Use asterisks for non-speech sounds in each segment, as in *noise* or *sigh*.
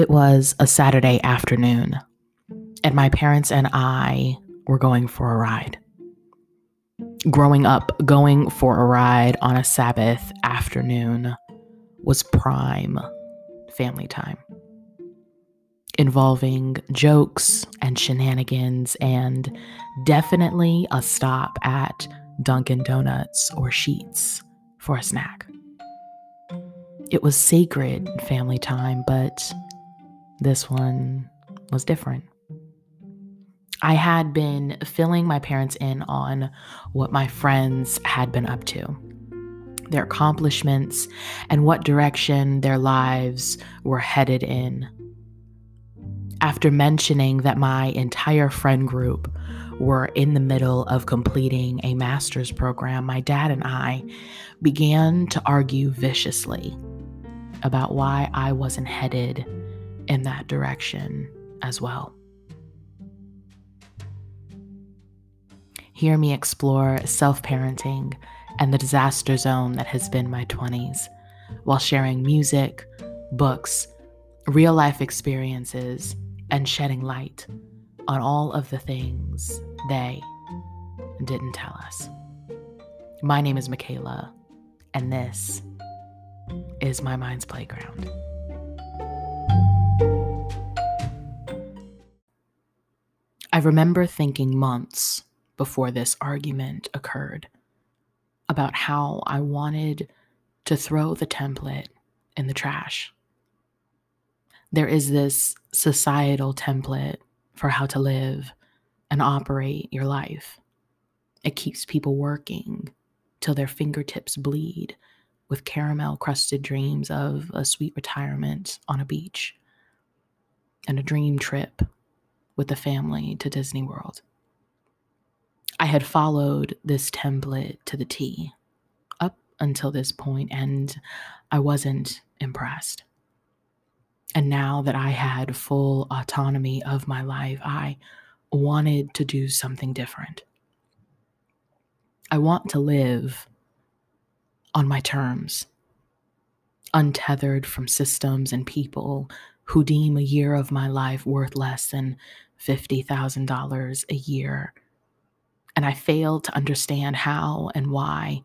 It was a Saturday afternoon, and my parents and I were going for a ride. Growing up, going for a ride on a Sabbath afternoon was prime family time, involving jokes and shenanigans, and definitely a stop at Dunkin' Donuts or Sheetz for a snack. It was sacred family time, but this one was different. I had been filling my parents in on what my friends had been up to, their accomplishments, and what direction their lives were headed in. After mentioning that my entire friend group were in the middle of completing a master's program, my dad and I began to argue viciously about why I wasn't headed in that direction as well. Hear me explore self parenting and the disaster zone that has been my 20s while sharing music, books, real life experiences, and shedding light on all of the things they didn't tell us. My name is Michaela, and this is my mind's playground. I remember thinking months before this argument occurred about how I wanted to throw the template in the trash. There is this societal template for how to live and operate your life. It keeps people working till their fingertips bleed with caramel crusted dreams of a sweet retirement on a beach and a dream trip with the family to Disney World. I had followed this template to the T up until this point, and I wasn't impressed. And now that I had full autonomy of my life, I wanted to do something different. I want to live on my terms, untethered from systems and people who deem a year of my life worth less than $50,000 a year. And I fail to understand how and why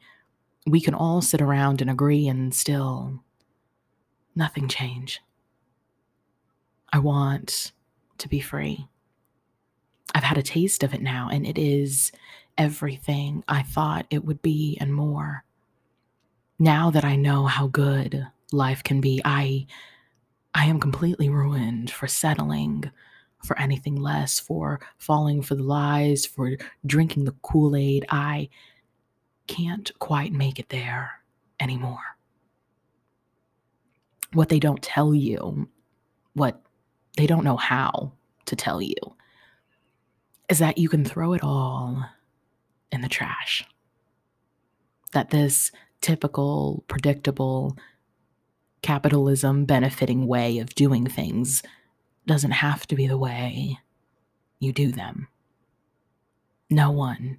we can all sit around and agree and still nothing change. I want to be free. I've had a taste of it now, and it is everything I thought it would be and more. Now that I know how good life can be, I I am completely ruined for settling for anything less, for falling for the lies, for drinking the Kool Aid. I can't quite make it there anymore. What they don't tell you, what they don't know how to tell you, is that you can throw it all in the trash. That this typical, predictable, capitalism benefiting way of doing things doesn't have to be the way you do them. No one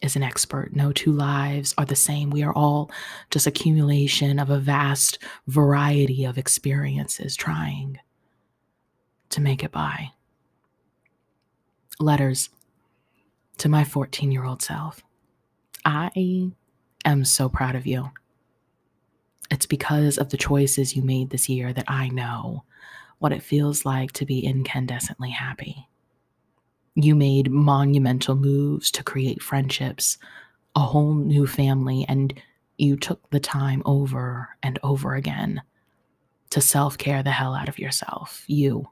is an expert. No two lives are the same. We are all just accumulation of a vast variety of experiences trying to make it by. Letters to my 14 year old self. I am so proud of you. It's because of the choices you made this year that I know what it feels like to be incandescently happy. You made monumental moves to create friendships, a whole new family, and you took the time over and over again to self care the hell out of yourself. You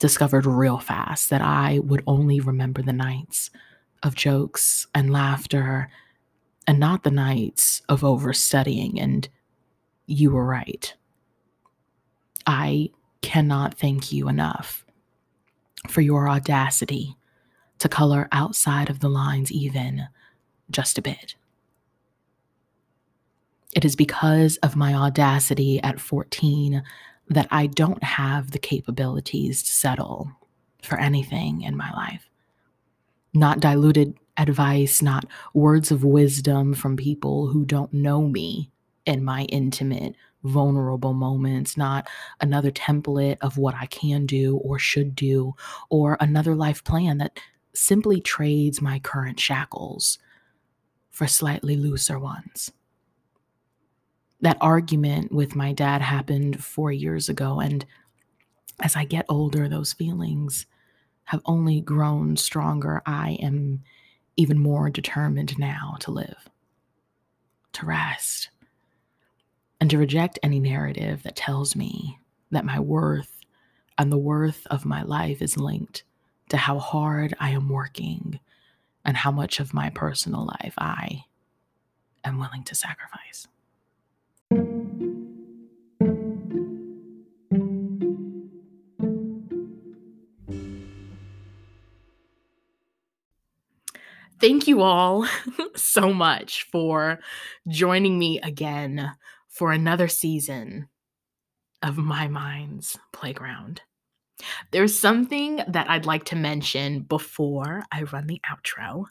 discovered real fast that I would only remember the nights of jokes and laughter and not the nights of overstudying. And you were right. I cannot thank you enough for your audacity to color outside of the lines, even just a bit. It is because of my audacity at 14 that I don't have the capabilities to settle for anything in my life. Not diluted advice, not words of wisdom from people who don't know me in my intimate, vulnerable moments, not another template of what I can do or should do, or another life plan that simply trades my current shackles for slightly looser ones. That argument with my dad happened four years ago, and as I get older, those feelings have only grown stronger. I am even more determined now to live, to rest, and to reject any narrative that tells me that my worth and the worth of my life is linked to how hard I am working and how much of my personal life I am willing to sacrifice. Thank you all *laughs* so much for joining me again for another season of My Mind's Playground. There's something that I'd like to mention before I run the outro.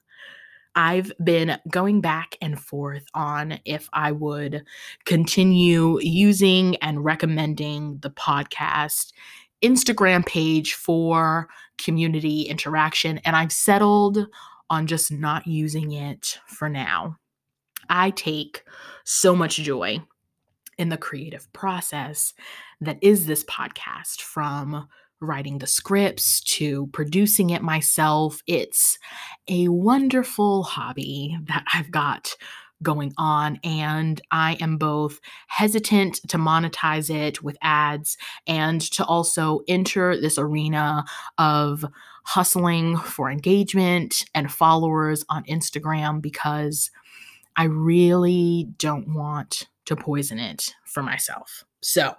I've been going back and forth on if I would continue using and recommending the podcast Instagram page for community interaction, and I've settled on just not using it for now. I take so much joy in the creative process that is this podcast from writing the scripts to producing it myself. It's a wonderful hobby that I've got going on, and I am both hesitant to monetize it with ads and to also enter this arena of hustling for engagement and followers on Instagram because I really don't want to poison it for myself. So,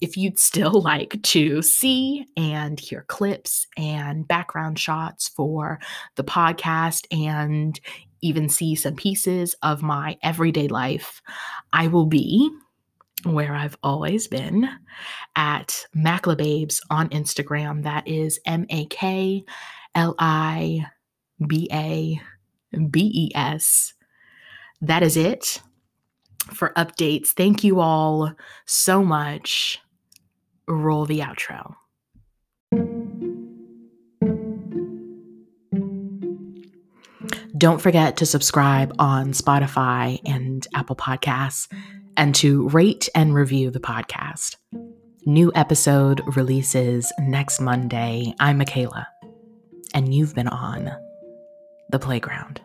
if you'd still *laughs* like to see and hear clips and background shots for the podcast and even see some pieces of my everyday life, I will be where I've always been at Maklibabes on Instagram. That is M A K L I B A B E S. That is it for updates. Thank you all so much. Roll the outro. Don't forget to subscribe on Spotify and Apple Podcasts and to rate and review the podcast. New episode releases next Monday. I'm Michaela, and you've been on the playground.